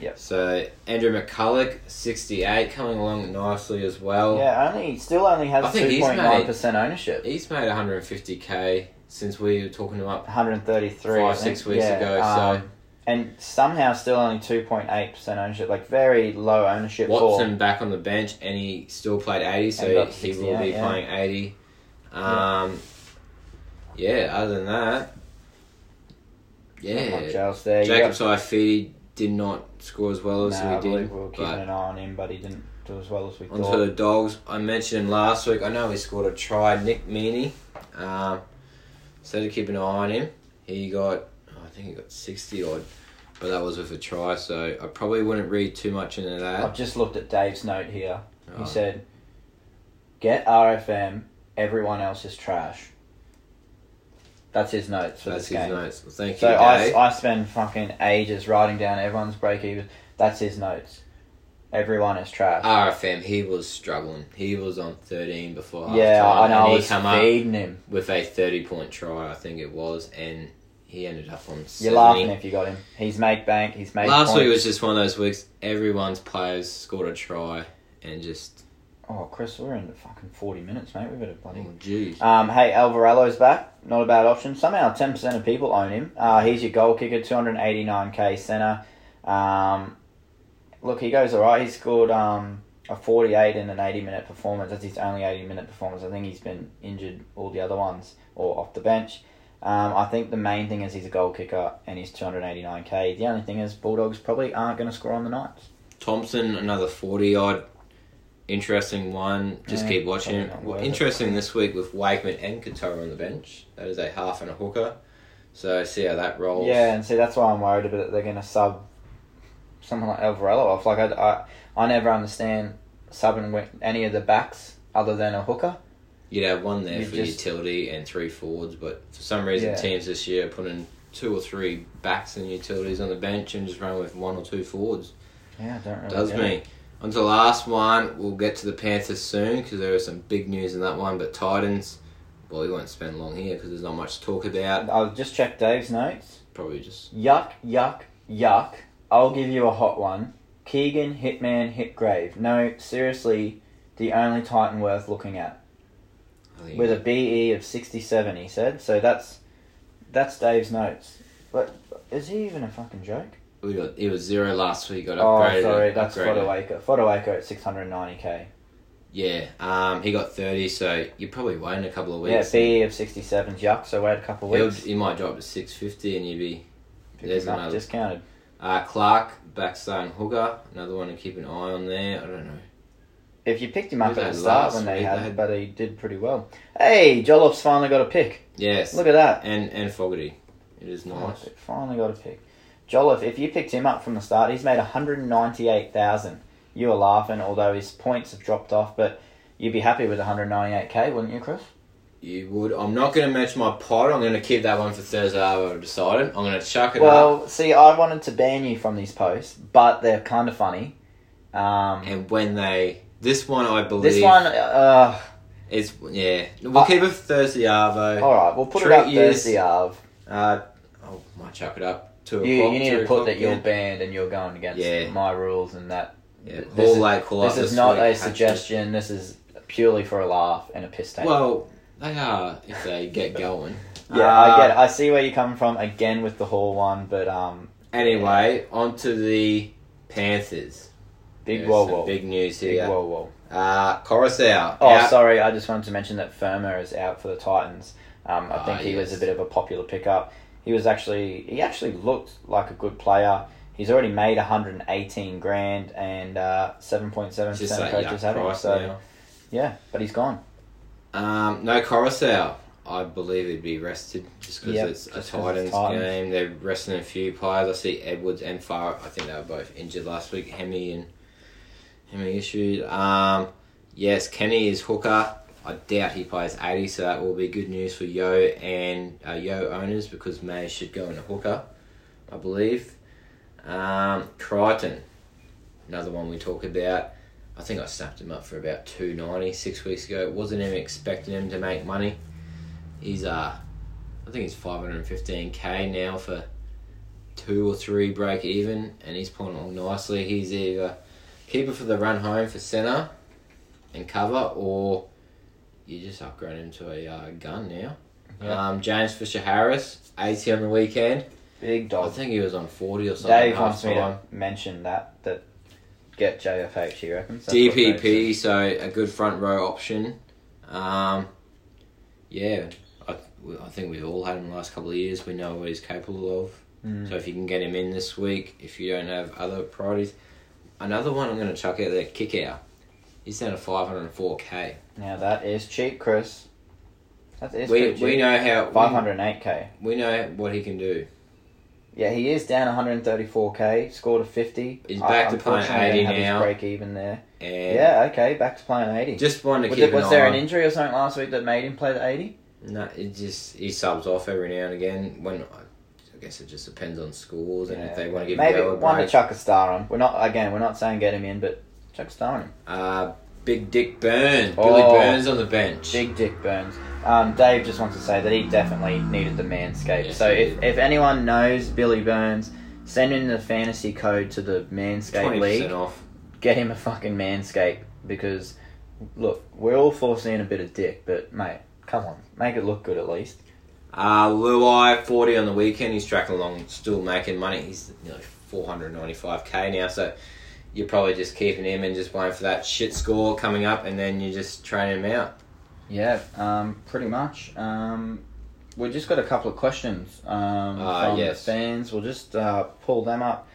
Yeah. So Andrew McCullough, 68, coming along nicely as well. Yeah, only still only has two point nine percent ownership. He's made 150k since we were talking up. One hundred thirty three. Five, six weeks ago, um, so- and somehow still only two point eight percent ownership, like very low ownership Watson back on the bench, and he still played 80, so he will be yeah. playing 80. Um, yeah. other than that, not yeah. else there. Jacob Saifiti did not score as well as Nah, we did. we were keeping an eye on him, but he didn't do as well as we Onto thought. the dogs. I mentioned him last week. I know he scored a try. Nick Meaney. Um, so to keep an eye on him. He got, think he got 60 odd, but that was with a try. So I probably wouldn't read too much into that. I've just looked at Dave's note here. Oh. He said, "Get RFM. Everyone else is trash." That's his notes for That's this his game. notes. Well, thank So you, I, Dave. I spend fucking ages writing down everyone's break even. That's his notes. Everyone is trash. RFM, he was struggling. He was on 13 before yeah, half-time, I know. and I he was come up feeding him. with a 30 point try, I think it was, and he ended up on 70. You're laughing if you got him. He's made bank. He's made Last points. week was just one of those weeks. Everyone's players scored a try, and just Oh, Chris, we're in the fucking forty minutes, mate. We better bloody. Oh, jeez. Um, hey, Averillo's back. Not a bad option. Somehow, ten percent of people own him. Uh, he's your goal kicker, two hundred eighty nine k center. Um, look, he goes all right. He scored um, a forty eight in an eighty minute performance. That's his only eighty minute performance. I think he's been injured all the other ones or off the bench. Um, I think the main thing is he's a goal kicker and he's two hundred eighty nine k. The only thing is Bulldogs probably aren't going to score on the Knights. Thompson, another 40 odd. Interesting one. Just Yeah, keep watching probably it. it. Interesting this week with Wakeman and Katoa on the bench. That is a half and a hooker. So see how that rolls. Yeah, and see that's why I'm worried about that they're going to sub someone like Averillo off. Like I, I, I never understand subbing any of the backs other than a hooker. You'd have one there You for just- utility and three forwards, but for some reason Yeah. teams this year are putting two or three backs and utilities on the bench and just run with one or two forwards. Yeah, I don't really. Does get me. it. On to the last one. We'll get to the Panthers soon because there is some big news in that one. But Titans, well, we won't spend long here because there's not much to talk about. I'll just check Dave's notes. Probably just Yuck, yuck, yuck. I'll give you a hot one. Keegan, Hitman, Hipgrave. No, seriously, the only Titan worth looking at. I With a BE of 67, he said. So that's that's Dave's notes. But is he even a fucking joke? we got it was zero last week. Got upgraded. Oh, sorry, that's. Fotuaika. Fotuaika at 690k. Yeah, um, he got thirty, so you probably wait in a couple of weeks. Yeah. BE of 67's yuck, so wait a couple He'll, weeks. he might drop to six fifty, and you'd be there's another- discounted. uh, Clark Backstone hooker. Another one to keep an eye on there. I don't know. If you picked him up at the start when they had, had- but he did pretty well. Hey, Jolliffe's finally got a pick. Yes, Look at that. and and Fogarty. It is nice. Perfect. Finally got a pick. Jolliffe, if you picked him up from the start, he's made 198,000. You were laughing, although his points have dropped off, but you'd be happy with 198k, wouldn't you, Chris? You would. I'm not going to match my pod. I'm going to keep that one for Thursday. I've decided. I'm going to chuck it up. Well, see, I wanted to ban you from these posts, but they're kind of funny. Um, And when they, this one I believe, this one, uh, is yeah. We'll Uh, keep it for Thursday Arvo. all right, we'll put Treat it up yous. Thursday, Arv. Uh, I might chuck it up. Two You, o'clock. you need to put that you're banned and you're going against Yeah. my rules and that. Yeah, This Hall is- call up This is not a suggestion. This is purely for a laugh and a piss take. Well, they are if they get going. yeah, Uh, I get it. I see where you're coming from again with the Hall one, but um, Anyway, on to the Panthers. Big There's whoa some whoa, Big news big here. whoa whoa. Uh, Koroisau. Oh, out. sorry. I just wanted to mention that Fermor is out for the Titans. Um, I Ah, think he was a bit of a popular pickup. He was actually he actually looked like a good player. He's already made 118 grand and uh, 7.7 It's percent just of coaches yuck have him. So now. yeah, but he's gone. Um, no Koroisau. I believe he'd be rested just because Yep, it's a just 'cause it's Titans, Titans. game. They're resting a few players. I see Edwards and Farr. I think they were both injured last week. Hemi and Hemi issued. Um, yes, Kenny is hooker. I doubt he plays 80, so that will be good news for Yeo and uh, Yeo owners because May should go in a hooker, I believe. Um, Crichton, another one we talk about. I think I snapped him up for about two ninety six weeks ago. Wasn't even expecting him to make money. He's uh, I think he's five hundred and fifteen k now for two or three break even, and he's pulling along nicely. He's either keeper for the run home for centre and cover, or you just upgrade him to a uh, gun now. Yeah. Um, James Fisher Harris, eighty on the weekend. Big dog. I think he was on forty or something. Dave wants me to mention that that get JFH. He reckons That's DPP, so a good front row option. Um, yeah, I, I think we've all had him the last couple of years. We know what he's capable of. Mm. So if you can get him in this week, if you don't have other priorities, another one I'm going to chuck out there, kick out. He's down to 504k. Now that is cheap, Chris. That is We, cheap. we know how 508k. We, we know what he can do. Yeah, he is down 134k. Scored a 50. He's I- back to playing 80 didn't his now. break even there. And Yeah, okay, back to playing 80. just one to was keep it- was an there eye an injury or something last week that made him play the 80? No, it just he subs off every now and again. When I guess it just depends on schools and if they want to give maybe one to chuck a star on. We're not again. We're not saying get him in, but chuck a star on him. Uh, Big Dick Burns, Billy Oh. Burns on the bench. Big Dick Burns. Um, Dave just wants to say that he definitely needed the manscape. Yes, so if, if anyone knows Billy Burns, send in the fantasy code to the Manscaped Twenty League. off. Get him a fucking manscape because look, we're all foreseeing a bit of dick, but mate, come on, make it look good at least. Uh, Luai, 40 on the weekend. He's tracking along, still making money. He's nearly 495k now, so you're probably just keeping him and just waiting for that shit score coming up, and then you just training him out. Yeah, um, pretty much. Um, we just got a couple of questions um, Ah, from yes. the fans. We'll just uh, pull them up,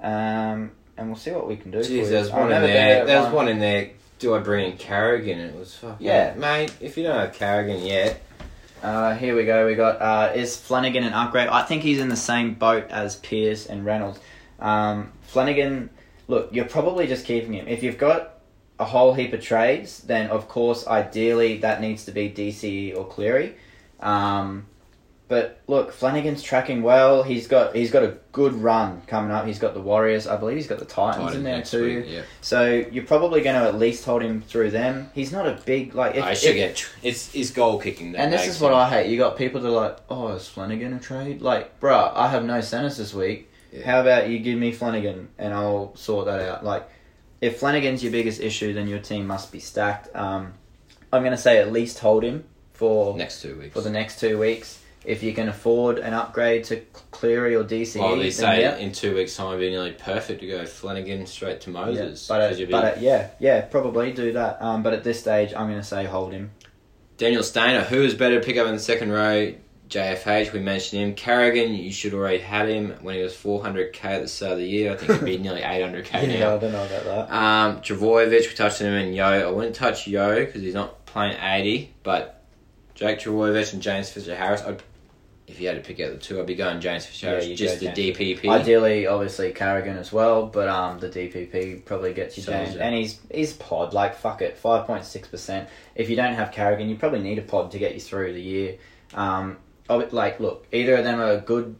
um, and we'll see what we can do. Jeez, there's one in there. There's run- one in there. Do I bring in Carrigan? It was fucking. Yeah. mate. If you don't have Carrigan yet, Uh, here we go. We got uh, is Flanagan an upgrade? I think he's in the same boat as Pearce and Reynolds. Um, Flanagan, look, you're probably just keeping him. If you've got a whole heap of trades, then of course, ideally, that needs to be DCE or Cleary. Um, but look, Flanagan's tracking well. He's got he's got a good run coming up. He's got the Warriors. I believe he's got the Titans, in there too. week, yeah. So you're probably going to at least hold him through them. He's not a big like. If, I should if- get. It's his goal kicking. And this is what him- I hate. You got people that are like, oh, is Flanagan a trade? Like, bruh, I have no centers this week. Yeah. How about you give me Flanagan and I'll sort that out? Like, if Flanagan's your biggest issue, then your team must be stacked. Um, I'm going to say at least hold him for next two weeks. for the next two weeks. If you can afford an upgrade to Cleary or DCE, Well, they say yeah. in two weeks' time, it'd be nearly perfect to go Flanagan straight to Yeah, Moses. but 'cause at, you'd be- but at, yeah, yeah, probably do that. Um, but at this stage, I'm going to say hold him. Daniel Stainer, who is better to pick up in the second row? JFH, we mentioned him. Carrigan, you should already had him when he was 400k at the start of the year. I think he'd be nearly 800k now. I don't know about that. Um, we touched on him, and Yeo. I wouldn't touch Yeo because he's not playing 80, but Jake Trbojevic and James Fisher Harris, I'd, if you had to pick out the two, I'd be going James Fisher Yeah, just the James DPP. Ideally, obviously Carrigan as well, but um, the DPP probably gets you James, and he's he's pod like fuck it, five point six percent. If you don't have Carrigan, you probably need a pod to get you through the year. Um, like look, either of them are good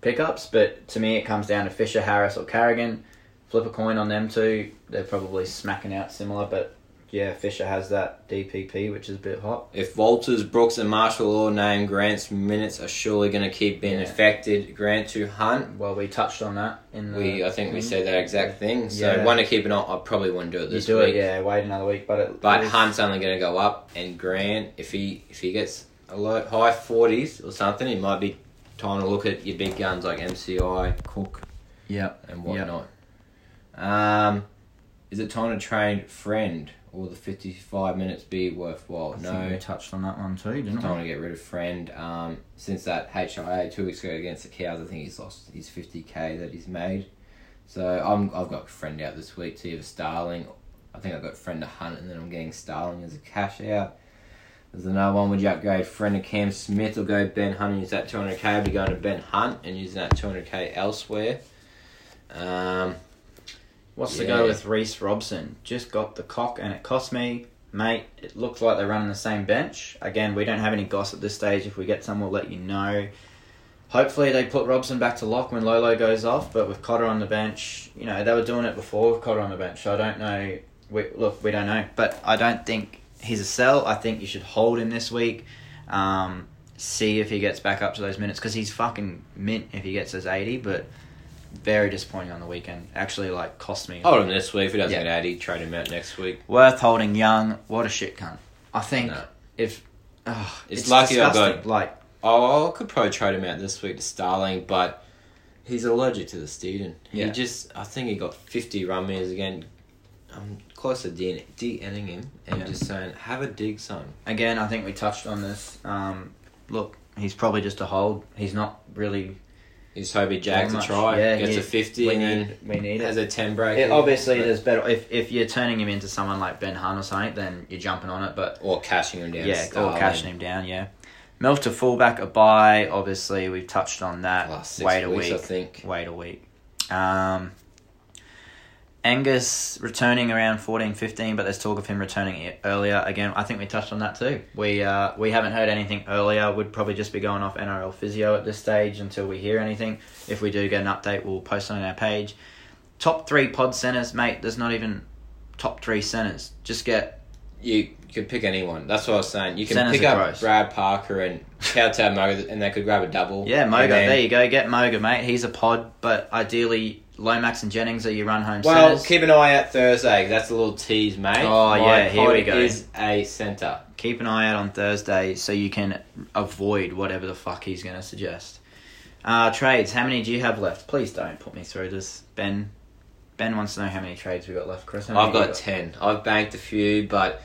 pickups, but to me it comes down to Fisher, Harris, or Carrigan. Flip a coin on them two. They're probably smacking out similar, but yeah, Fisher has that DPP, which is a bit hot. If Walters, Brooks, and Marshall all name Grant's minutes are surely going to keep being Yeah. affected, Grant to Hunt. Well, we touched on that in the. We, I think we thing. said that exact thing. So Yeah. one to keep an eye. I probably wouldn't do it You this do week. it, yeah. Wait another week, but it, But Hunt's only going to go up, and Grant, if he if he gets a low, high forties or something, it might be time to look at your big guns like MCI, Cook, yeah, and whatnot. Um, is it time to train friend or the fifty-five minutes be worthwhile? I no, we touched on that one too, didn't time we? to get rid of friend. Um, since that HIA two weeks ago against the cows, I think he's lost his fifty k that he's made. So I'm I've got friend out this week to either Starling. I think I've got friend to Hunt, and then I'm getting Starling as a cash out. There's another one. Would you upgrade friend to Cam Smith or go Ben Hunt and use that 200k? I'd be going to Ben Hunt and using that 200k elsewhere. Um, What's the go with Reece Robson? Just got the cock, and it cost me, mate. It looks like they're running the same bench again. We don't have any goss at this stage. If we get some, we'll let you know. Hopefully, they put Robson back to lock when Lolo goes off. But with Cotter on the bench, you know they were doing it before with Cotter on the bench. So I don't know. We, look, we don't know, but I don't think he's a sell. I think you should hold him this week. Um, see if he gets back up to those minutes because he's fucking mint if he gets his eighty. But very disappointing on the weekend. Actually, like cost me. hold him this week. If he doesn't Yeah. get 80, trade him out next week. Worth holding young. What a shit cunt. I think No. if oh, It's lucky I disgusting. got- like Oh, I could probably trade him out this week to Starling, but he's allergic to the Steeden. He Yeah. just, I think he got 50 run meters again. I'm close to de- de-ending him and Yeah. just saying, have a dig, son. again, I think we touched on this. Um, look, he's probably just a hold. He's not really. He's hoping Jack to try, Yeah, gets he- a 50 we and need then we need has it. a 10 break. It- obviously, there's better if if you're turning him into someone like Ben Hunt or something, then you're jumping on it. But Or cashing him down. yeah, or cashing him down. Yeah, Milf to fullback a buy. Obviously, we've touched on that. Last six Wait a weeks, week. I think. wait a week. Um, Angus returning around 14, 15, but there's talk of him returning earlier. Again, I think we touched on that too. We uh, we haven't heard anything earlier. We'd probably just be going off NRL physio at this stage until we hear anything. If we do get an update, we'll post it on our page. Top three pod centers, mate. There's not even top three centers. Just get You, could pick anyone. That's what I was saying. You can Centers pick up gross. Brad Parker and Tautau Moga and they could grab a double. yeah, Moga. then- There you go. Get Moga, mate. He's a pod, but ideally Lomax and Jennings are your run home Well, centers. keep an eye out Thursday. That's a little tease, mate. Oh, My yeah, here we go. Is a centre. keep an eye out on Thursday so you can avoid whatever the fuck he's going to suggest. Uh, trades. How many do you have left? Please don't put me through this, Ben. Ben wants to know how many trades we got left. Chris, I've you got ten. I've banked a few, but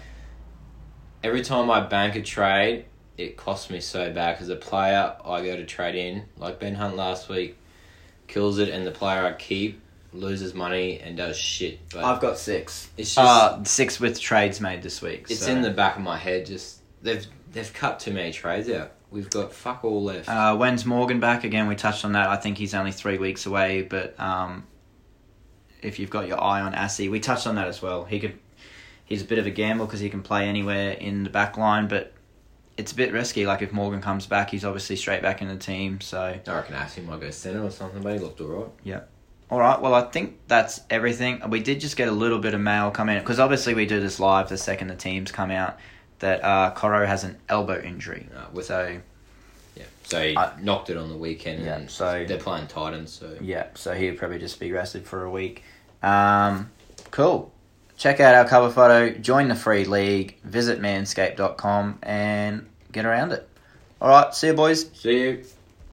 every time I bank a trade, it costs me so bad because a player I go to trade in, like Ben Hunt last week, kills it, and the player I keep loses money and does shit. But I've got six. it's just Uh, six with trades made this week. it's so. in the back of my head. Just they've they've cut too many trades out. We've got fuck all left. Uh, when's Morgan back again? We touched on that. I think he's only three weeks away, but um, if you've got your eye on Assy, we touched on that as well. He could. He's a bit of a gamble because he can play anywhere in the back line, but it's a bit risky. Like if Morgan comes back, he's obviously straight back in the team. So I reckon Ashley might go centre or something, but he looked alright. Yeah. All right. Well, I think that's everything. We did just get a little bit of mail come in because obviously we do this live the second the teams come out. That uh, Coro has an elbow injury. Uh, with So yeah, so he I- knocked it on the weekend. Yeah, and so- they're playing Titans. So yeah, so he'd probably just be rested for a week. Um, cool. Check out our cover photo. Join the free league. Visit manscape.com and get around it. All right. See you, boys. see you.